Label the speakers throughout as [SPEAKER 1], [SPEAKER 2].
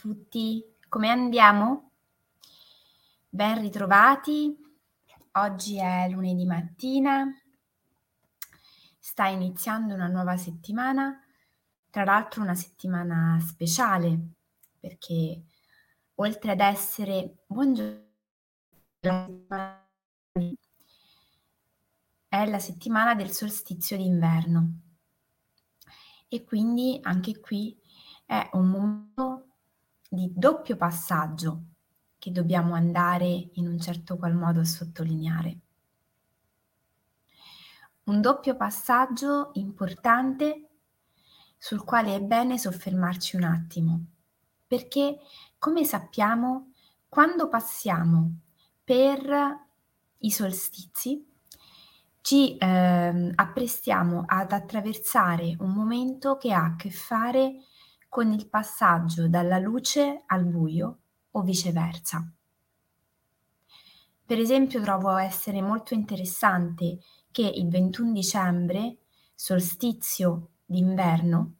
[SPEAKER 1] tutti, come andiamo? Ben ritrovati. Oggi è lunedì mattina, sta iniziando una nuova settimana, tra l'altro una settimana speciale perché oltre ad essere buongiorno è la settimana del solstizio d'inverno e quindi anche qui è un momento di doppio passaggio che dobbiamo andare in un certo qual modo a sottolineare. Un doppio passaggio importante sul quale è bene soffermarci un attimo, perché come sappiamo, quando passiamo per i solstizi, ci eh, apprestiamo ad attraversare un momento che ha a che fare con il passaggio dalla luce al buio o viceversa. Per esempio trovo essere molto interessante che il 21 dicembre, solstizio d'inverno,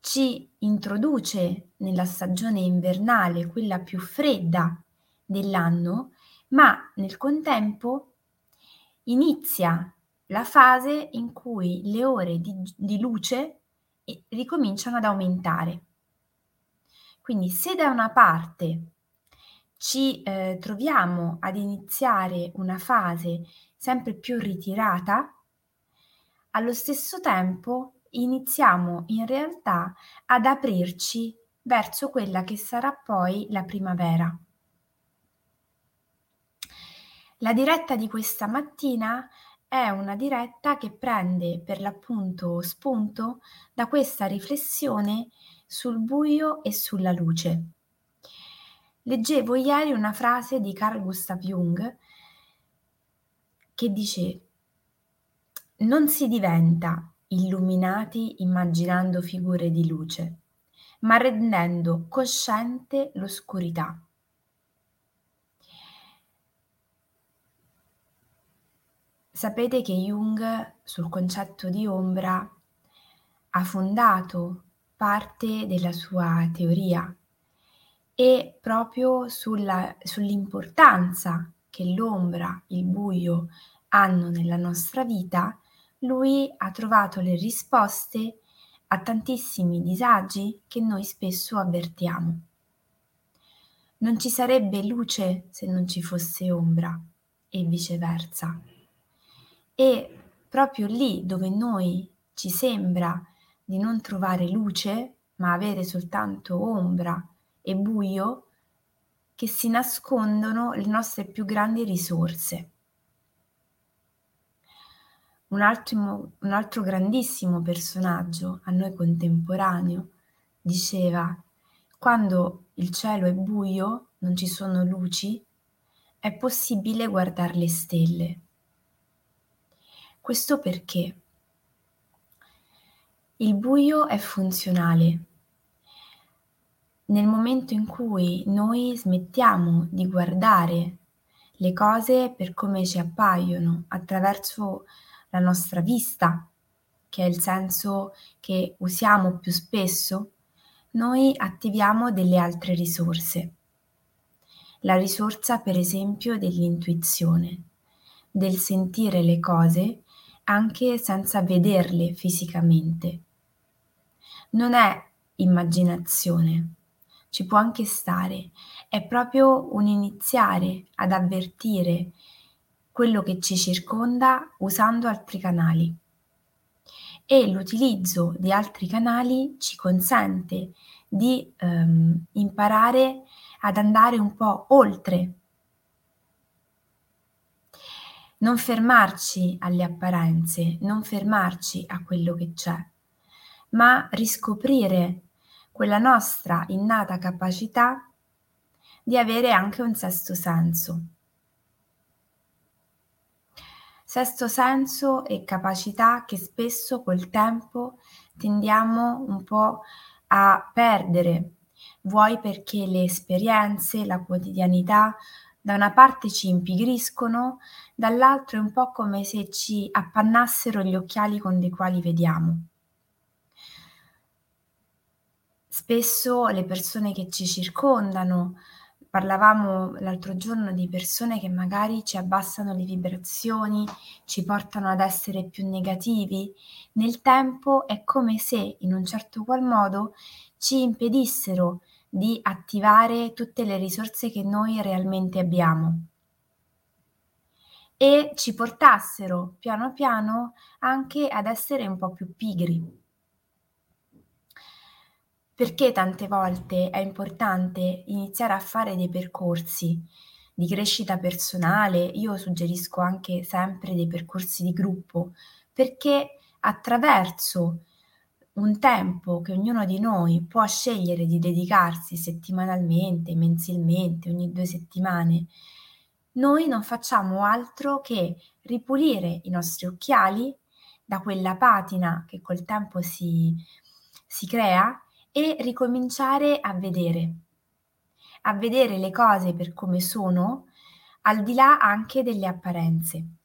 [SPEAKER 1] ci introduce nella stagione invernale, quella più fredda dell'anno, ma nel contempo inizia la fase in cui le ore di, di luce e ricominciano ad aumentare. Quindi se da una parte ci eh, troviamo ad iniziare una fase sempre più ritirata, allo stesso tempo iniziamo in realtà ad aprirci verso quella che sarà poi la primavera. La diretta di questa mattina è una diretta che prende per l'appunto spunto da questa riflessione sul buio e sulla luce. Leggevo ieri una frase di Carl Gustav Jung che dice non si diventa illuminati immaginando figure di luce, ma rendendo cosciente l'oscurità. Sapete che Jung sul concetto di ombra ha fondato parte della sua teoria e proprio sulla, sull'importanza che l'ombra, il buio hanno nella nostra vita, lui ha trovato le risposte a tantissimi disagi che noi spesso avvertiamo. Non ci sarebbe luce se non ci fosse ombra e viceversa. E proprio lì dove noi ci sembra di non trovare luce, ma avere soltanto ombra e buio, che si nascondono le nostre più grandi risorse. Un altro, un altro grandissimo personaggio a noi contemporaneo diceva, quando il cielo è buio, non ci sono luci, è possibile guardare le stelle. Questo perché il buio è funzionale. Nel momento in cui noi smettiamo di guardare le cose per come ci appaiono attraverso la nostra vista, che è il senso che usiamo più spesso, noi attiviamo delle altre risorse. La risorsa, per esempio, dell'intuizione, del sentire le cose anche senza vederle fisicamente. Non è immaginazione, ci può anche stare, è proprio un iniziare ad avvertire quello che ci circonda usando altri canali. E l'utilizzo di altri canali ci consente di ehm, imparare ad andare un po' oltre non fermarci alle apparenze, non fermarci a quello che c'è, ma riscoprire quella nostra innata capacità di avere anche un sesto senso. Sesto senso e capacità che spesso col tempo tendiamo un po' a perdere, vuoi perché le esperienze, la quotidianità da una parte ci impigriscono, dall'altro è un po' come se ci appannassero gli occhiali con dei quali vediamo. spesso le persone che ci circondano. Parlavamo l'altro giorno di persone che magari ci abbassano le vibrazioni, ci portano ad essere più negativi. Nel tempo è come se in un certo qual modo ci impedissero di attivare tutte le risorse che noi realmente abbiamo e ci portassero piano piano anche ad essere un po' più pigri. Perché tante volte è importante iniziare a fare dei percorsi di crescita personale, io suggerisco anche sempre dei percorsi di gruppo, perché attraverso un tempo che ognuno di noi può scegliere di dedicarsi settimanalmente, mensilmente, ogni due settimane, noi non facciamo altro che ripulire i nostri occhiali da quella patina che col tempo si, si crea e ricominciare a vedere, a vedere le cose per come sono, al di là anche delle apparenze.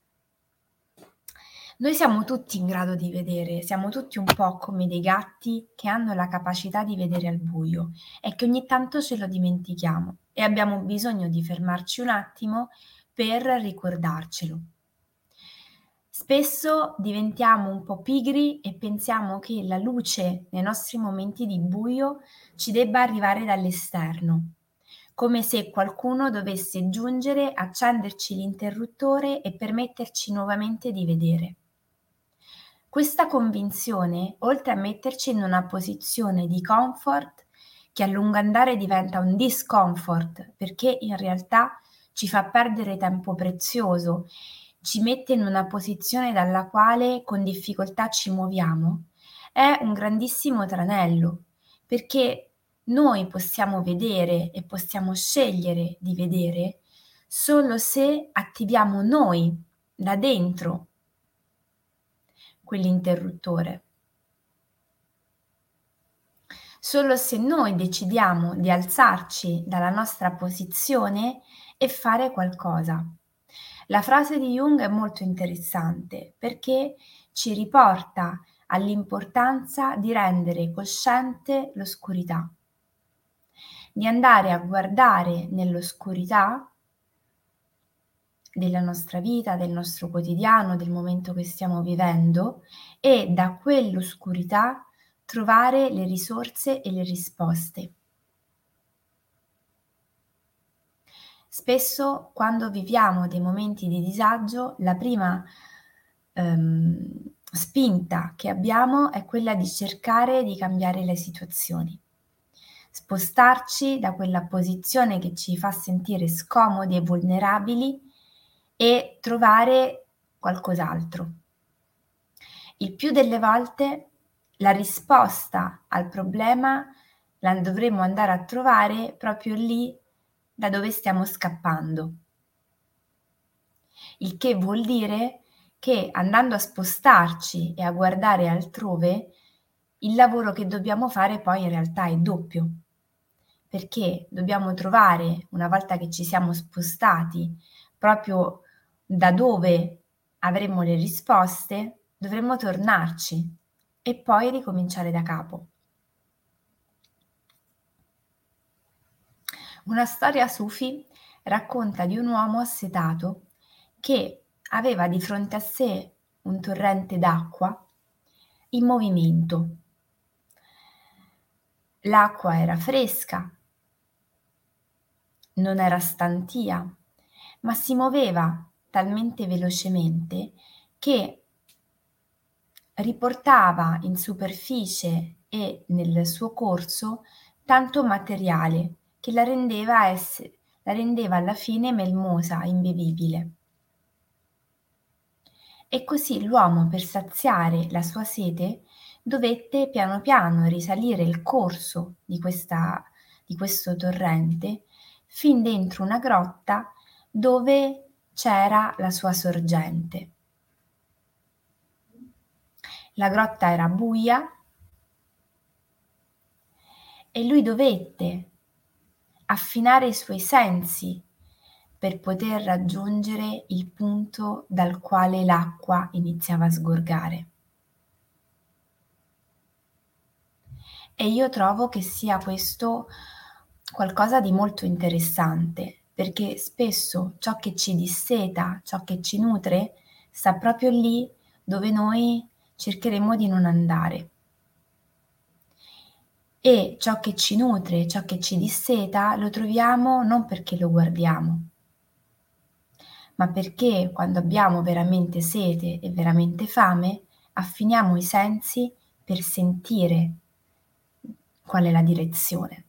[SPEAKER 1] Noi siamo tutti in grado di vedere, siamo tutti un po' come dei gatti che hanno la capacità di vedere al buio e che ogni tanto ce lo dimentichiamo e abbiamo bisogno di fermarci un attimo per ricordarcelo. Spesso diventiamo un po' pigri e pensiamo che la luce nei nostri momenti di buio ci debba arrivare dall'esterno, come se qualcuno dovesse giungere, accenderci l'interruttore e permetterci nuovamente di vedere. Questa convinzione, oltre a metterci in una posizione di comfort, che a lungo andare diventa un discomfort, perché in realtà ci fa perdere tempo prezioso ci mette in una posizione dalla quale con difficoltà ci muoviamo, è un grandissimo tranello, perché noi possiamo vedere e possiamo scegliere di vedere solo se attiviamo noi da dentro quell'interruttore. Solo se noi decidiamo di alzarci dalla nostra posizione e fare qualcosa. La frase di Jung è molto interessante perché ci riporta all'importanza di rendere cosciente l'oscurità, di andare a guardare nell'oscurità della nostra vita, del nostro quotidiano, del momento che stiamo vivendo e da quell'oscurità trovare le risorse e le risposte. Spesso quando viviamo dei momenti di disagio, la prima ehm, spinta che abbiamo è quella di cercare di cambiare le situazioni, spostarci da quella posizione che ci fa sentire scomodi e vulnerabili e trovare qualcos'altro. Il più delle volte la risposta al problema la dovremo andare a trovare proprio lì da dove stiamo scappando. Il che vuol dire che andando a spostarci e a guardare altrove, il lavoro che dobbiamo fare poi in realtà è doppio, perché dobbiamo trovare, una volta che ci siamo spostati, proprio da dove avremo le risposte, dovremmo tornarci e poi ricominciare da capo. Una storia sufi racconta di un uomo assetato che aveva di fronte a sé un torrente d'acqua in movimento. L'acqua era fresca, non era stantia, ma si muoveva talmente velocemente che riportava in superficie e nel suo corso tanto materiale che la rendeva, ess- la rendeva alla fine melmosa, imbevibile. E così l'uomo, per saziare la sua sete, dovette piano piano risalire il corso di, questa, di questo torrente fin dentro una grotta dove c'era la sua sorgente. La grotta era buia e lui dovette affinare i suoi sensi per poter raggiungere il punto dal quale l'acqua iniziava a sgorgare. E io trovo che sia questo qualcosa di molto interessante, perché spesso ciò che ci disseta, ciò che ci nutre, sta proprio lì dove noi cercheremo di non andare. E ciò che ci nutre, ciò che ci disseta, lo troviamo non perché lo guardiamo, ma perché quando abbiamo veramente sete e veramente fame, affiniamo i sensi per sentire qual è la direzione.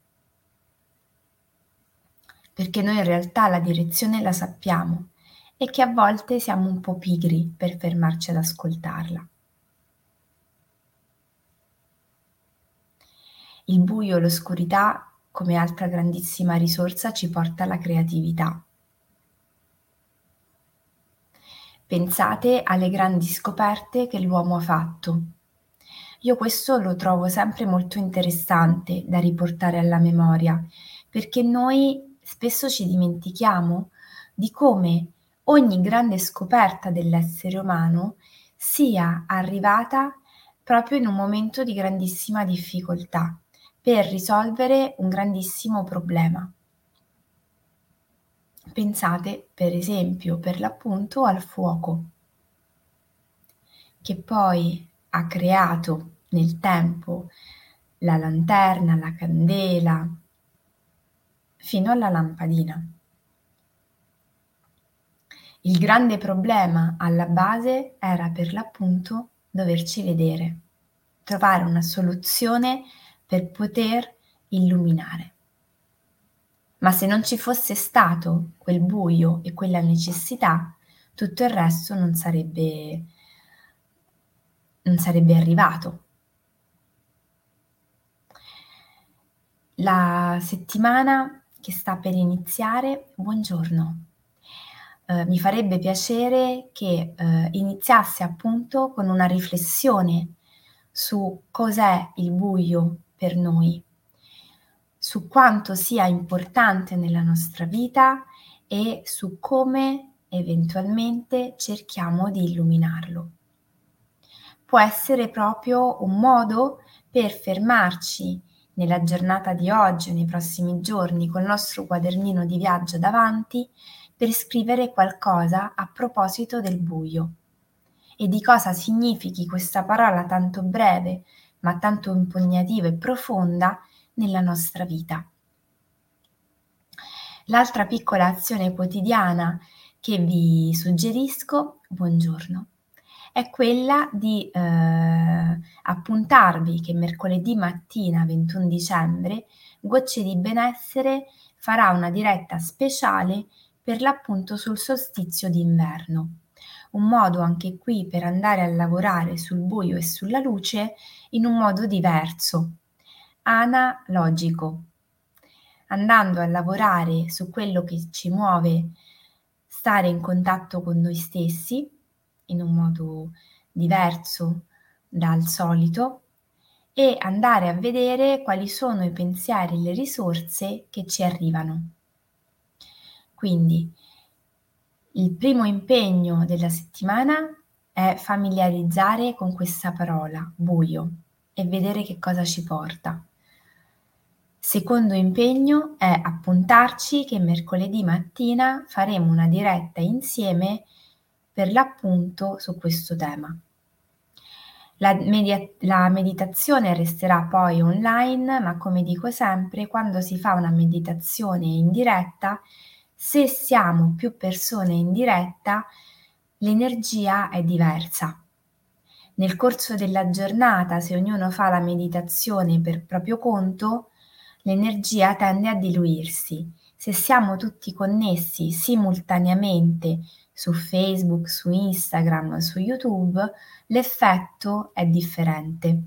[SPEAKER 1] Perché noi in realtà la direzione la sappiamo e che a volte siamo un po' pigri per fermarci ad ascoltarla. Il buio e l'oscurità, come altra grandissima risorsa, ci porta alla creatività. Pensate alle grandi scoperte che l'uomo ha fatto. Io questo lo trovo sempre molto interessante da riportare alla memoria, perché noi spesso ci dimentichiamo di come ogni grande scoperta dell'essere umano sia arrivata proprio in un momento di grandissima difficoltà per risolvere un grandissimo problema. Pensate per esempio per l'appunto al fuoco, che poi ha creato nel tempo la lanterna, la candela, fino alla lampadina. Il grande problema alla base era per l'appunto doverci vedere, trovare una soluzione per poter illuminare. Ma se non ci fosse stato quel buio e quella necessità, tutto il resto non sarebbe, non sarebbe arrivato. La settimana che sta per iniziare, buongiorno. Eh, mi farebbe piacere che eh, iniziasse appunto con una riflessione su cos'è il buio per noi su quanto sia importante nella nostra vita e su come eventualmente cerchiamo di illuminarlo. Può essere proprio un modo per fermarci nella giornata di oggi o nei prossimi giorni col nostro quadernino di viaggio davanti per scrivere qualcosa a proposito del buio e di cosa significhi questa parola tanto breve ma tanto impugnativa e profonda nella nostra vita. L'altra piccola azione quotidiana che vi suggerisco, buongiorno, è quella di eh, appuntarvi che mercoledì mattina 21 dicembre Gocce di Benessere farà una diretta speciale per l'appunto sul solstizio d'inverno. Un modo anche qui per andare a lavorare sul buio e sulla luce in un modo diverso, analogico, andando a lavorare su quello che ci muove stare in contatto con noi stessi in un modo diverso dal solito e andare a vedere quali sono i pensieri e le risorse che ci arrivano. Quindi il primo impegno della settimana è familiarizzare con questa parola, buio, e vedere che cosa ci porta. Secondo impegno è appuntarci che mercoledì mattina faremo una diretta insieme per l'appunto su questo tema. La, media- la, meditazione resterà poi online, ma come dico sempre, quando si fa una meditazione in diretta, se siamo più persone in diretta, l'energia è diversa. Nel corso della giornata, se ognuno fa la meditazione per proprio conto, l'energia tende a diluirsi. Se siamo tutti connessi simultaneamente su Facebook, su Instagram, su YouTube, l'effetto è differente.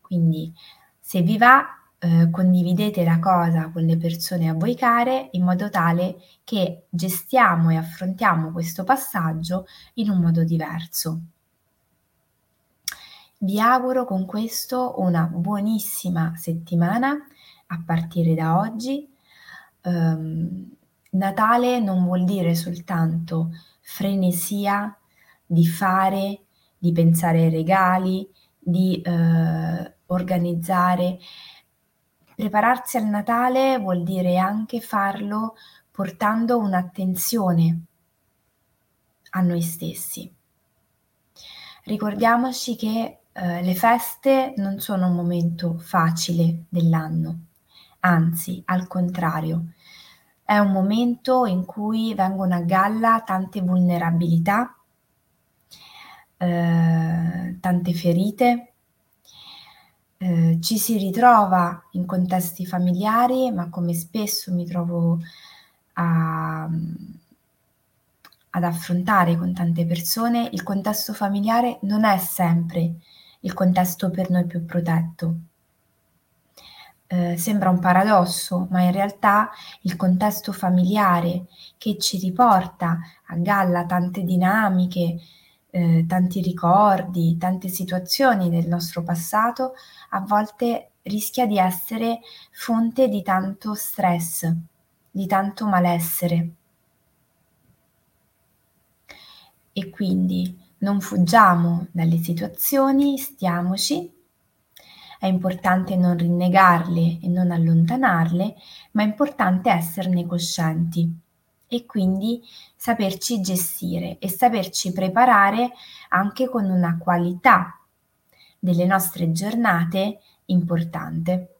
[SPEAKER 1] Quindi se vi va, eh, condividete la cosa con le persone a voi care in modo tale che gestiamo e affrontiamo questo passaggio in un modo diverso. Vi auguro con questo una buonissima settimana a partire da oggi. Um, Natale non vuol dire soltanto frenesia di fare, di pensare ai regali, di uh, organizzare. Prepararsi al Natale vuol dire anche farlo portando un'attenzione a noi stessi. Ricordiamoci che eh, le feste non sono un momento facile dell'anno, anzi, al contrario, è un momento in cui vengono a galla tante vulnerabilità, eh, tante ferite, eh, ci si ritrova in contesti familiari, ma come spesso mi trovo a, ad affrontare con tante persone, il contesto familiare non è sempre il contesto per noi più protetto. Eh, sembra un paradosso, ma in realtà il contesto familiare che ci riporta a galla tante dinamiche, eh, tanti ricordi, tante situazioni del nostro passato, a volte rischia di essere fonte di tanto stress, di tanto malessere. E quindi non fuggiamo dalle situazioni, stiamoci. È importante non rinnegarle e non allontanarle, ma è importante esserne coscienti e quindi saperci gestire e saperci preparare anche con una qualità delle nostre giornate importante.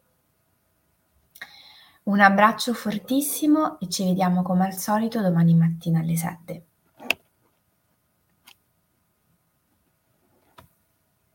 [SPEAKER 1] Un abbraccio fortissimo e ci vediamo come al solito domani mattina alle 7.